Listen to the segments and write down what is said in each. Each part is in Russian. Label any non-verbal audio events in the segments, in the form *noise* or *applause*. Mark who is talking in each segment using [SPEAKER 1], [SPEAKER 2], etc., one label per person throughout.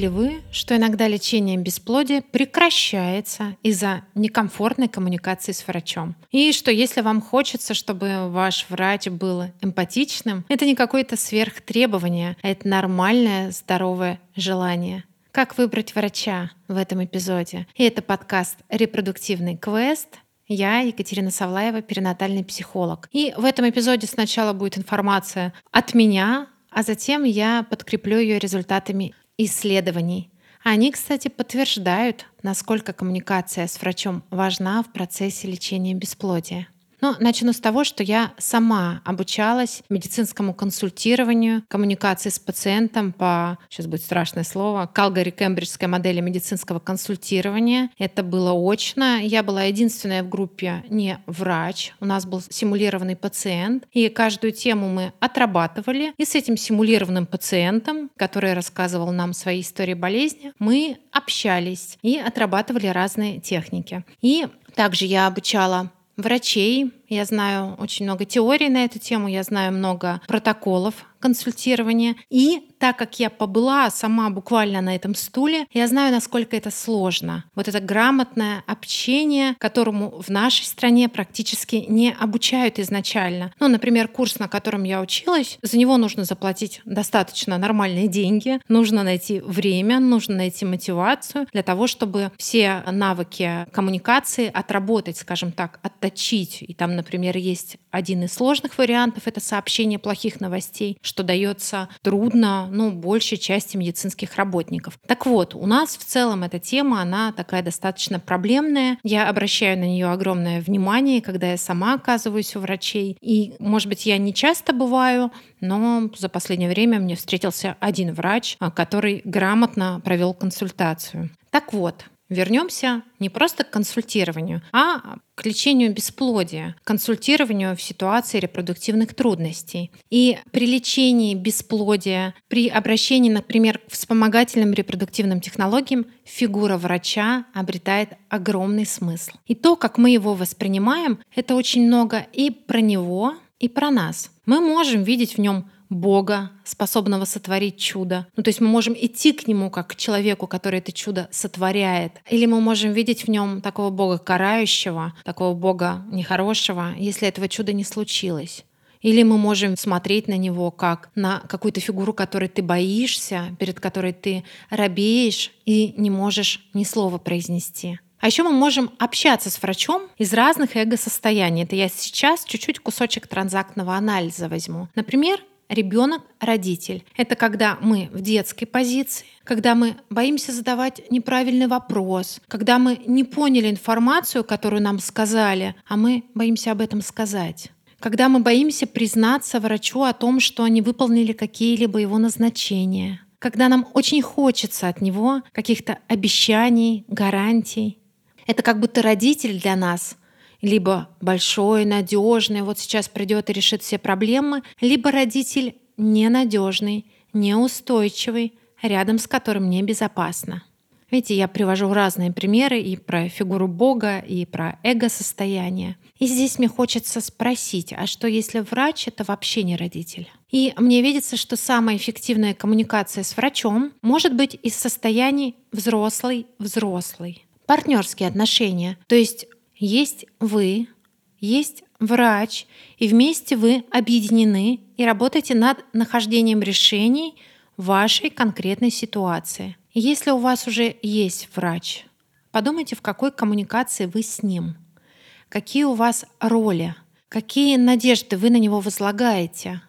[SPEAKER 1] Ли вы, что иногда лечение бесплодия прекращается из-за некомфортной коммуникации с врачом? И что если вам хочется, чтобы ваш врач был эмпатичным, это не какое-то сверхтребование, а это нормальное, здоровое желание. Как выбрать врача в этом эпизоде? И это подкаст «Репродуктивный квест», я Екатерина Савлаева, перинатальный психолог. И в этом эпизоде сначала будет информация от меня, а затем я подкреплю ее результатами исследований. Они, кстати, подтверждают, насколько коммуникация с врачом важна в процессе лечения бесплодия. Но начну с того, что я сама обучалась медицинскому консультированию, коммуникации с пациентом по, сейчас будет страшное слово, Калгари-Кембриджской модели медицинского консультирования. Это было очно. Я была единственная в группе не врач. У нас был симулированный пациент. И каждую тему мы отрабатывали. И с этим симулированным пациентом, который рассказывал нам свои истории болезни, мы общались и отрабатывали разные техники. И также я обучала врачей. Я знаю очень много теорий на эту тему, я знаю много протоколов консультирования. И так как я побыла сама буквально на этом стуле, я знаю, насколько это сложно. Вот это грамотное общение, которому в нашей стране практически не обучают изначально. Ну, например, курс, на котором я училась, за него нужно заплатить достаточно нормальные деньги, нужно найти время, нужно найти мотивацию для того, чтобы все навыки коммуникации отработать, скажем так, отточить. И там, например, есть один из сложных вариантов — это сообщение плохих новостей, что дается трудно, ну, большей части медицинских работников. Так вот, у нас в целом эта тема, она такая достаточно проблемная. Я обращаю на нее огромное внимание, когда я сама оказываюсь у врачей. И, может быть, я не часто бываю, но за последнее время мне встретился один врач, который грамотно провел консультацию. Так вот, Вернемся не просто к консультированию, а к лечению бесплодия, консультированию в ситуации репродуктивных трудностей. И при лечении бесплодия, при обращении, например, к вспомогательным репродуктивным технологиям, фигура врача обретает огромный смысл. И то, как мы его воспринимаем, это очень много и про него, и про нас. Мы можем видеть в нем Бога, способного сотворить чудо. Ну, то есть мы можем идти к Нему как к человеку, который это чудо сотворяет. Или мы можем видеть в нем такого Бога карающего, такого Бога нехорошего, если этого чуда не случилось. Или мы можем смотреть на него как на какую-то фигуру, которой ты боишься, перед которой ты робеешь и не можешь ни слова произнести. А еще мы можем общаться с врачом из разных эго-состояний. Это я сейчас чуть-чуть кусочек транзактного анализа возьму. Например, ребенок-родитель. Это когда мы в детской позиции, когда мы боимся задавать неправильный вопрос, когда мы не поняли информацию, которую нам сказали, а мы боимся об этом сказать когда мы боимся признаться врачу о том, что они выполнили какие-либо его назначения, когда нам очень хочется от него каких-то обещаний, гарантий. Это как будто родитель для нас либо большой, надежный, вот сейчас придет и решит все проблемы, либо родитель ненадежный, неустойчивый, рядом с которым небезопасно. Видите, я привожу разные примеры и про фигуру Бога, и про эго-состояние. И здесь мне хочется спросить, а что если врач — это вообще не родитель? И мне видится, что самая эффективная коммуникация с врачом может быть из состояний взрослый-взрослый. Партнерские отношения. То есть есть вы, есть врач, и вместе вы объединены и работаете над нахождением решений вашей конкретной ситуации. Если у вас уже есть врач, подумайте, в какой коммуникации вы с ним, какие у вас роли, какие надежды вы на него возлагаете,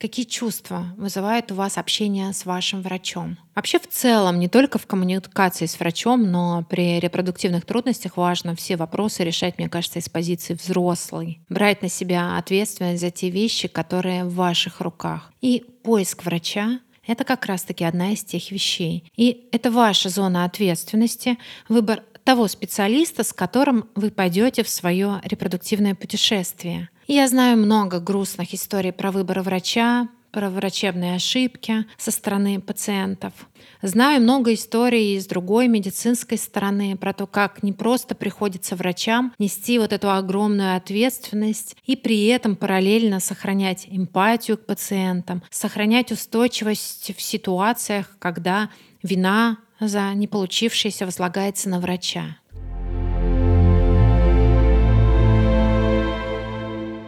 [SPEAKER 1] Какие чувства вызывает у вас общение с вашим врачом? Вообще в целом, не только в коммуникации с врачом, но при репродуктивных трудностях важно все вопросы решать, мне кажется, из позиции взрослой. Брать на себя ответственность за те вещи, которые в ваших руках. И поиск врача это как раз-таки одна из тех вещей. И это ваша зона ответственности, выбор того специалиста, с которым вы пойдете в свое репродуктивное путешествие. Я знаю много грустных историй про выбор врача, про врачебные ошибки со стороны пациентов. Знаю много историй с другой медицинской стороны про то, как не просто приходится врачам нести вот эту огромную ответственность и при этом параллельно сохранять эмпатию к пациентам, сохранять устойчивость в ситуациях, когда вина за не получившееся возлагается на врача.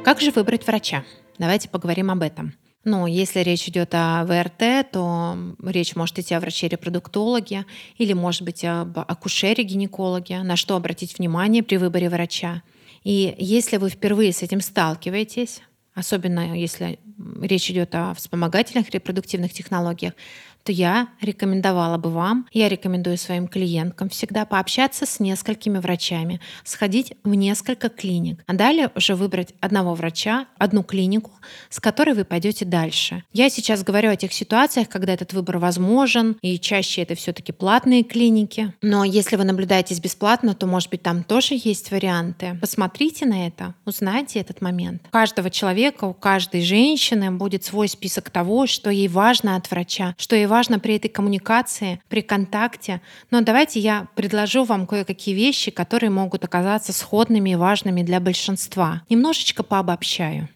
[SPEAKER 1] Как же выбрать врача? Давайте поговорим об этом. Ну, если речь идет о ВРТ, то речь может идти о враче-репродуктологе или, может быть, об акушере-гинекологе, на что обратить внимание при выборе врача. И если вы впервые с этим сталкиваетесь, особенно если речь идет о вспомогательных репродуктивных технологиях, то я рекомендовала бы вам, я рекомендую своим клиенткам всегда пообщаться с несколькими врачами, сходить в несколько клиник, а далее уже выбрать одного врача, одну клинику, с которой вы пойдете дальше. Я сейчас говорю о тех ситуациях, когда этот выбор возможен, и чаще это все-таки платные клиники. Но если вы наблюдаетесь бесплатно, то, может быть, там тоже есть варианты. Посмотрите на это, узнайте этот момент. У каждого человека, у каждой женщины будет свой список того, что ей важно от врача, что ей важно при этой коммуникации, при контакте. Но давайте я предложу вам кое-какие вещи, которые могут оказаться сходными и важными для большинства. Немножечко пообобщаю.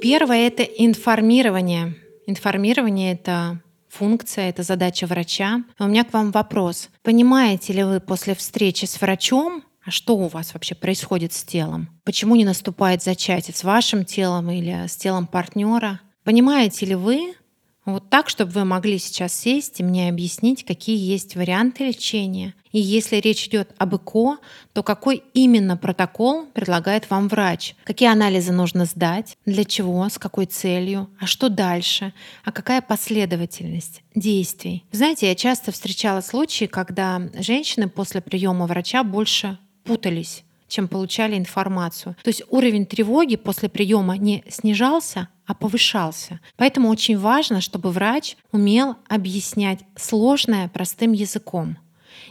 [SPEAKER 1] Первое — это информирование. Информирование — это функция, это задача врача. у меня к вам вопрос. Понимаете ли вы после встречи с врачом, а что у вас вообще происходит с телом? Почему не наступает зачатие с вашим телом или с телом партнера? Понимаете ли вы, вот так, чтобы вы могли сейчас сесть и мне объяснить, какие есть варианты лечения. И если речь идет об ЭКО, то какой именно протокол предлагает вам врач? Какие анализы нужно сдать? Для чего? С какой целью? А что дальше? А какая последовательность действий? Знаете, я часто встречала случаи, когда женщины после приема врача больше путались чем получали информацию. То есть уровень тревоги после приема не снижался, а повышался. Поэтому очень важно, чтобы врач умел объяснять сложное простым языком.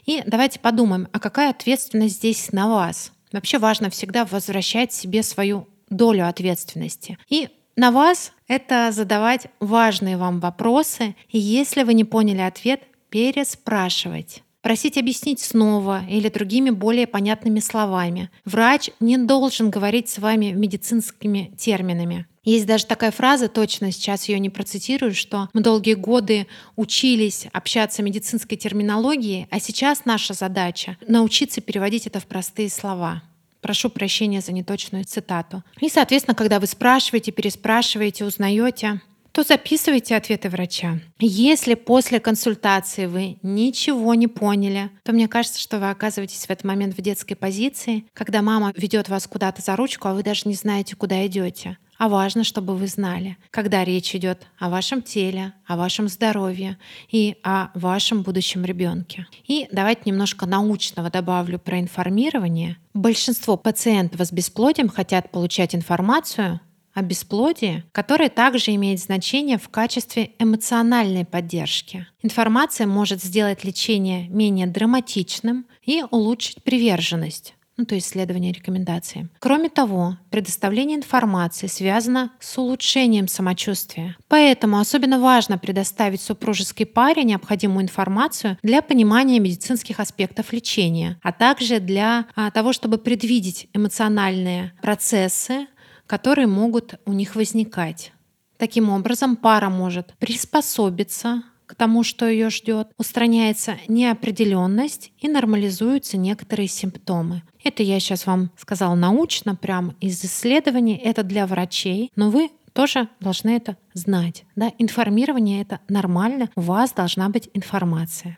[SPEAKER 1] И давайте подумаем, а какая ответственность здесь на вас? Вообще важно всегда возвращать себе свою долю ответственности. И на вас это задавать важные вам вопросы, и если вы не поняли ответ, переспрашивать просить объяснить снова или другими более понятными словами. Врач не должен говорить с вами медицинскими терминами. Есть даже такая фраза, точно сейчас ее не процитирую, что мы долгие годы учились общаться медицинской терминологией, а сейчас наша задача научиться переводить это в простые слова. Прошу прощения за неточную цитату. И, соответственно, когда вы спрашиваете, переспрашиваете, узнаете, то записывайте ответы врача. Если после консультации вы ничего не поняли, то мне кажется, что вы оказываетесь в этот момент в детской позиции, когда мама ведет вас куда-то за ручку, а вы даже не знаете, куда идете. А важно, чтобы вы знали, когда речь идет о вашем теле, о вашем здоровье и о вашем будущем ребенке. И давайте немножко научного добавлю про информирование. Большинство пациентов с бесплодием хотят получать информацию о бесплодии, которое также имеет значение в качестве эмоциональной поддержки. Информация может сделать лечение менее драматичным и улучшить приверженность ну, то есть следование рекомендациям. Кроме того, предоставление информации связано с улучшением самочувствия. Поэтому особенно важно предоставить супружеской паре необходимую информацию для понимания медицинских аспектов лечения, а также для а, того, чтобы предвидеть эмоциональные процессы, которые могут у них возникать. Таким образом, пара может приспособиться к тому, что ее ждет, устраняется неопределенность и нормализуются некоторые симптомы. Это я сейчас вам сказала научно, прям из исследований, это для врачей, но вы тоже должны это знать. Да? Информирование это нормально, у вас должна быть информация.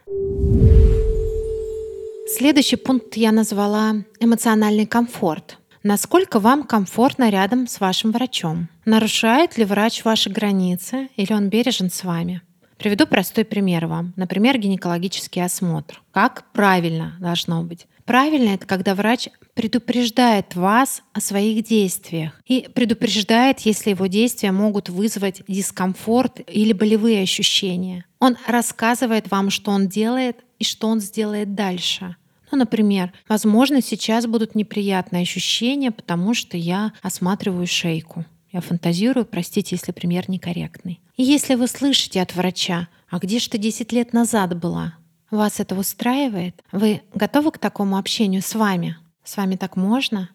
[SPEAKER 1] Следующий пункт я назвала эмоциональный комфорт. Насколько вам комфортно рядом с вашим врачом? Нарушает ли врач ваши границы или он бережен с вами? Приведу простой пример вам. Например, гинекологический осмотр. Как правильно должно быть? Правильно это когда врач предупреждает вас о своих действиях и предупреждает, если его действия могут вызвать дискомфорт или болевые ощущения. Он рассказывает вам, что он делает и что он сделает дальше. Ну, например, возможно, сейчас будут неприятные ощущения, потому что я осматриваю шейку. Я фантазирую, простите, если пример некорректный. И если вы слышите от врача, а где же ты 10 лет назад была? Вас это устраивает? Вы готовы к такому общению с вами? С вами так можно?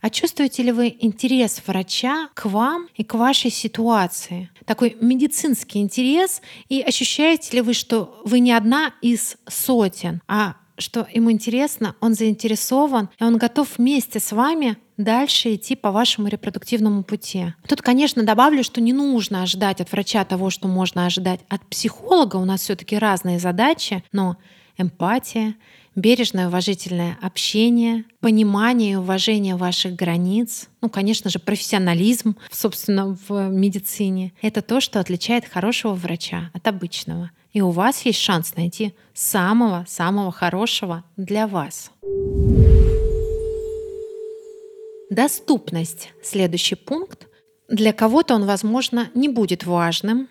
[SPEAKER 1] А чувствуете ли вы интерес врача к вам и к вашей ситуации? Такой медицинский интерес. И ощущаете ли вы, что вы не одна из сотен, а что ему интересно, он заинтересован, и он готов вместе с вами дальше идти по вашему репродуктивному пути. Тут, конечно, добавлю, что не нужно ожидать от врача того, что можно ожидать от психолога. У нас все-таки разные задачи, но эмпатия, бережное уважительное общение, понимание и уважение ваших границ, ну, конечно же, профессионализм, собственно, в медицине. Это то, что отличает хорошего врача от обычного. И у вас есть шанс найти самого-самого хорошего для вас. Доступность. Следующий пункт. Для кого-то он, возможно, не будет важным,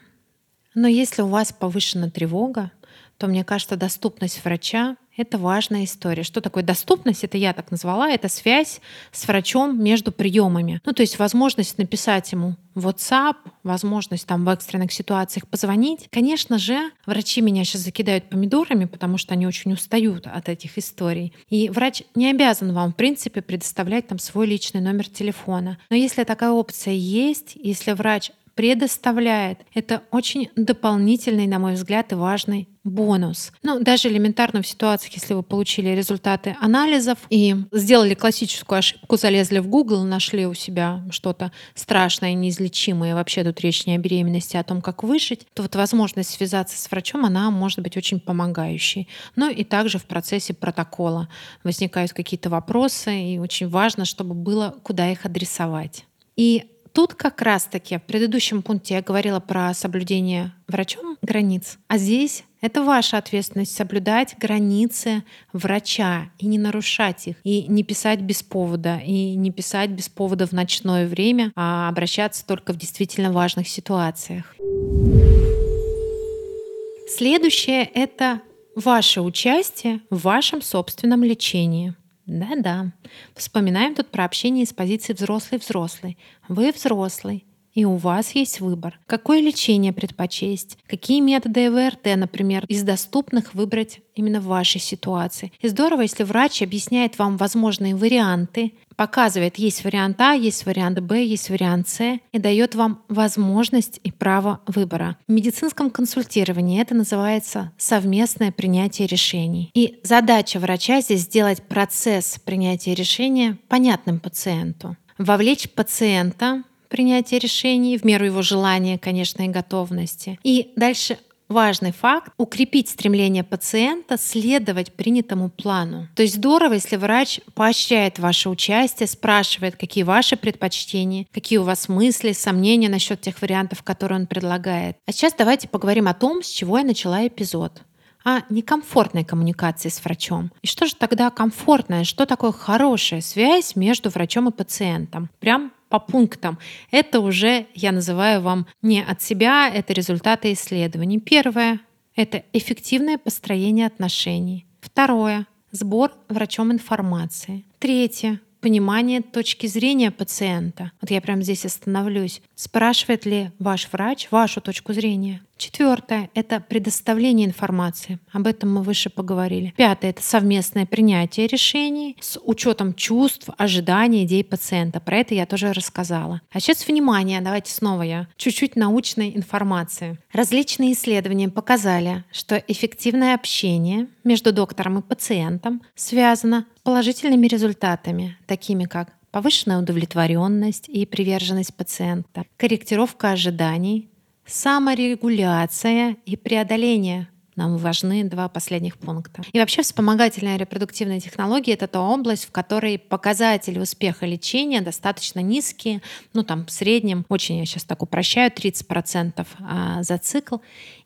[SPEAKER 1] но если у вас повышена тревога, то, мне кажется, доступность врача это важная история. Что такое доступность? Это я так назвала. Это связь с врачом между приемами. Ну, то есть возможность написать ему WhatsApp, возможность там в экстренных ситуациях позвонить. Конечно же, врачи меня сейчас закидают помидорами, потому что они очень устают от этих историй. И врач не обязан вам, в принципе, предоставлять там свой личный номер телефона. Но если такая опция есть, если врач предоставляет. Это очень дополнительный, на мой взгляд, и важный бонус. Ну, даже элементарно в ситуациях, если вы получили результаты анализов и сделали классическую ошибку, залезли в Google, нашли у себя что-то страшное, неизлечимое, вообще тут речь не о беременности, а о том, как выжить, то вот возможность связаться с врачом, она может быть очень помогающей. Ну и также в процессе протокола возникают какие-то вопросы, и очень важно, чтобы было куда их адресовать. И Тут как раз-таки в предыдущем пункте я говорила про соблюдение врачом границ, а здесь это ваша ответственность соблюдать границы врача и не нарушать их, и не писать без повода, и не писать без повода в ночное время, а обращаться только в действительно важных ситуациях. Следующее — это ваше участие в вашем собственном лечении. Да-да. Вспоминаем тут про общение с позиции взрослый-взрослый. Вы взрослый, и у вас есть выбор. Какое лечение предпочесть? Какие методы ЭВРТ, например, из доступных выбрать именно в вашей ситуации? И здорово, если врач объясняет вам возможные варианты, показывает, есть вариант А, есть вариант Б, есть вариант С и дает вам возможность и право выбора. В медицинском консультировании это называется совместное принятие решений. И задача врача здесь сделать процесс принятия решения понятным пациенту. Вовлечь пациента принятия решений в меру его желания, конечно, и готовности. И дальше важный факт — укрепить стремление пациента следовать принятому плану. То есть здорово, если врач поощряет ваше участие, спрашивает, какие ваши предпочтения, какие у вас мысли, сомнения насчет тех вариантов, которые он предлагает. А сейчас давайте поговорим о том, с чего я начала эпизод о некомфортной коммуникации с врачом. И что же тогда комфортная, что такое хорошая связь между врачом и пациентом? Прям по пунктам. Это уже я называю вам не от себя, это результаты исследований. Первое — это эффективное построение отношений. Второе — сбор врачом информации. Третье понимание точки зрения пациента. Вот я прямо здесь остановлюсь. Спрашивает ли ваш врач вашу точку зрения? Четвертое — это предоставление информации. Об этом мы выше поговорили. Пятое — это совместное принятие решений с учетом чувств, ожиданий, идей пациента. Про это я тоже рассказала. А сейчас внимание, давайте снова я чуть-чуть научной информации. Различные исследования показали, что эффективное общение между доктором и пациентом связано с положительными результатами, такими как повышенная удовлетворенность и приверженность пациента, корректировка ожиданий, саморегуляция и преодоление нам важны два последних пункта. И вообще вспомогательная репродуктивная технология — это та область, в которой показатели успеха лечения достаточно низкие, ну там в среднем, очень я сейчас так упрощаю, 30% а, за цикл.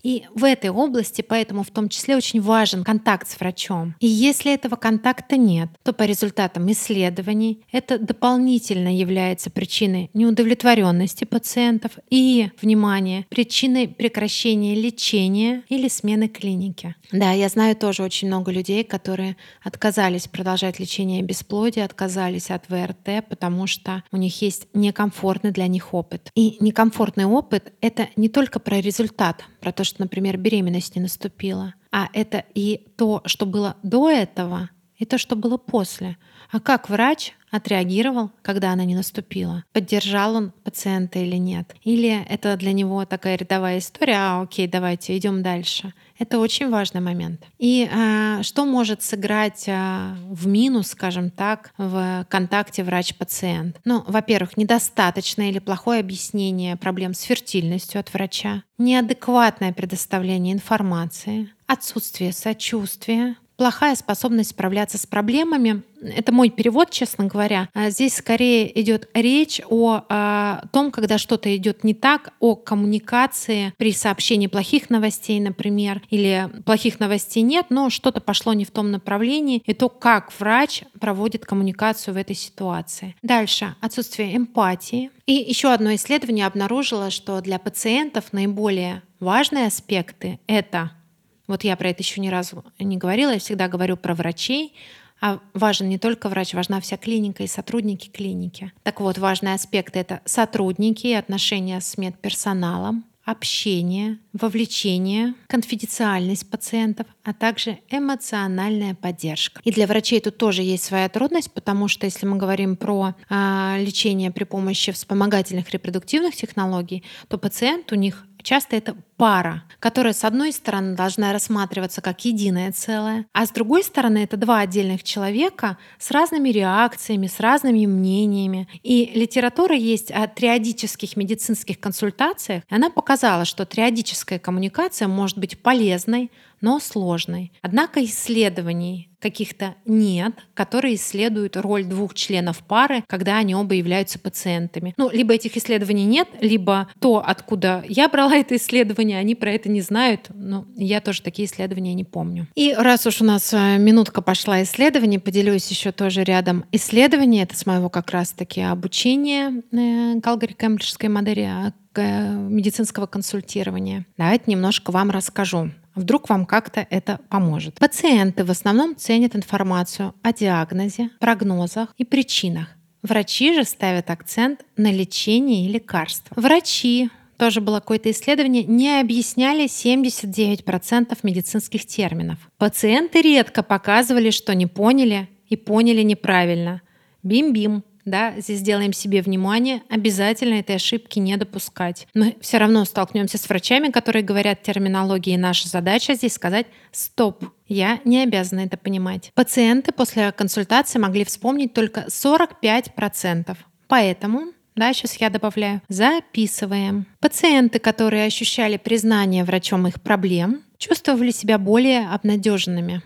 [SPEAKER 1] И в этой области поэтому в том числе очень важен контакт с врачом. И если этого контакта нет, то по результатам исследований это дополнительно является причиной неудовлетворенности пациентов и, внимание, причиной прекращения лечения или смены клинике. Да, я знаю тоже очень много людей, которые отказались продолжать лечение бесплодия, отказались от ВРТ, потому что у них есть некомфортный для них опыт. И некомфортный опыт — это не только про результат, про то, что, например, беременность не наступила, а это и то, что было до этого, и то, что было после. А как врач отреагировал, когда она не наступила? Поддержал он пациента или нет? Или это для него такая рядовая история, а окей, давайте идем дальше. Это очень важный момент. И а, что может сыграть а, в минус, скажем так, в контакте врач-пациент? Ну, во-первых, недостаточное или плохое объяснение проблем с фертильностью от врача, неадекватное предоставление информации, отсутствие сочувствия, плохая способность справляться с проблемами. Это мой перевод, честно говоря. А здесь скорее идет речь о, о а, том, когда что-то идет не так, о коммуникации при сообщении плохих новостей, например, или плохих новостей нет, но что-то пошло не в том направлении, и то, как врач проводит коммуникацию в этой ситуации. Дальше отсутствие эмпатии. И еще одно исследование обнаружило, что для пациентов наиболее важные аспекты — это вот я про это еще ни разу не говорила, я всегда говорю про врачей, а важен не только врач, важна вся клиника и сотрудники клиники. Так вот, важные аспекты — это сотрудники и отношения с медперсоналом, общение, вовлечение, конфиденциальность пациентов, а также эмоциональная поддержка. И для врачей тут тоже есть своя трудность, потому что если мы говорим про а, лечение при помощи вспомогательных репродуктивных технологий, то пациент у них Часто это пара, которая с одной стороны должна рассматриваться как единое целое, а с другой стороны это два отдельных человека с разными реакциями, с разными мнениями. И литература есть о триадических медицинских консультациях. Она показала, что триадическая коммуникация может быть полезной, но сложной. Однако исследований каких-то нет, которые исследуют роль двух членов пары, когда они оба являются пациентами. Ну, либо этих исследований нет, либо то, откуда я брала *laughs* это исследование, они про это не знают. Но я тоже такие исследования не помню. И раз уж у нас э, минутка пошла исследований, поделюсь еще тоже рядом исследований. Это с моего как раз-таки обучения Калгари Кембриджской модели а, э, медицинского консультирования. Давайте немножко вам расскажу. Вдруг вам как-то это поможет. Пациенты в основном ценят информацию о диагнозе, прогнозах и причинах. Врачи же ставят акцент на лечение и лекарства. Врачи, тоже было какое-то исследование, не объясняли 79% медицинских терминов. Пациенты редко показывали, что не поняли и поняли неправильно. Бим-бим, да, здесь делаем себе внимание, обязательно этой ошибки не допускать. Мы все равно столкнемся с врачами, которые говорят терминологии, и наша задача здесь сказать «стоп». Я не обязана это понимать. Пациенты после консультации могли вспомнить только 45%. Поэтому да, сейчас я добавляю. Записываем. Пациенты, которые ощущали признание врачом их проблем, чувствовали себя более обнадеженными.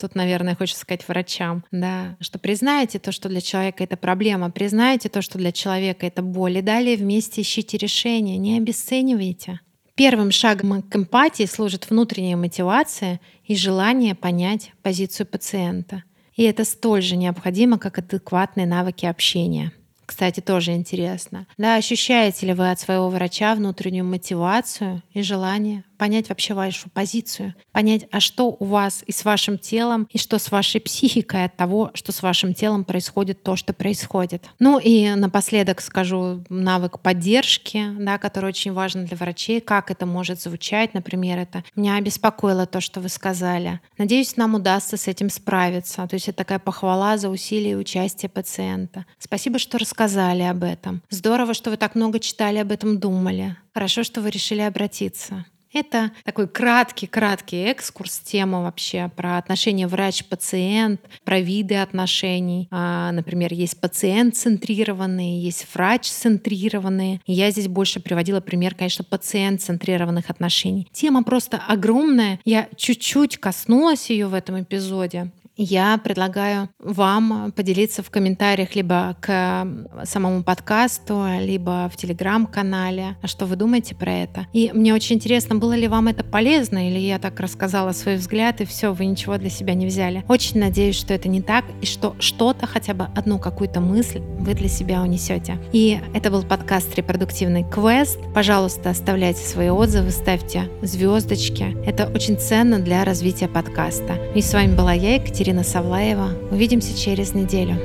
[SPEAKER 1] Тут, наверное, хочется сказать врачам, да, что признайте то, что для человека это проблема, признайте то, что для человека это боль, и далее вместе ищите решение, не обесценивайте. Первым шагом к эмпатии служит внутренняя мотивация и желание понять позицию пациента. И это столь же необходимо, как адекватные навыки общения. Кстати, тоже интересно. Да, ощущаете ли вы от своего врача внутреннюю мотивацию и желание понять вообще вашу позицию, понять, а что у вас и с вашим телом, и что с вашей психикой от того, что с вашим телом происходит то, что происходит. Ну и напоследок скажу навык поддержки, да, который очень важен для врачей, как это может звучать, например, это меня обеспокоило то, что вы сказали. Надеюсь, нам удастся с этим справиться. То есть это такая похвала за усилия и участие пациента. Спасибо, что рассказали об этом. Здорово, что вы так много читали об этом, думали. Хорошо, что вы решили обратиться. Это такой краткий-краткий экскурс, тема вообще про отношения врач-пациент, про виды отношений. А, например, есть пациент-центрированные, есть врач-центрированные. я здесь больше приводила пример, конечно, пациент-центрированных отношений. Тема просто огромная. Я чуть-чуть коснулась ее в этом эпизоде. Я предлагаю вам поделиться в комментариях либо к самому подкасту, либо в телеграм-канале, что вы думаете про это. И мне очень интересно, было ли вам это полезно, или я так рассказала свой взгляд, и все, вы ничего для себя не взяли. Очень надеюсь, что это не так, и что что-то, хотя бы одну какую-то мысль вы для себя унесете. И это был подкаст «Репродуктивный квест». Пожалуйста, оставляйте свои отзывы, ставьте звездочки. Это очень ценно для развития подкаста. И с вами была я, Екатерина Ирина Савлаева. Увидимся через неделю.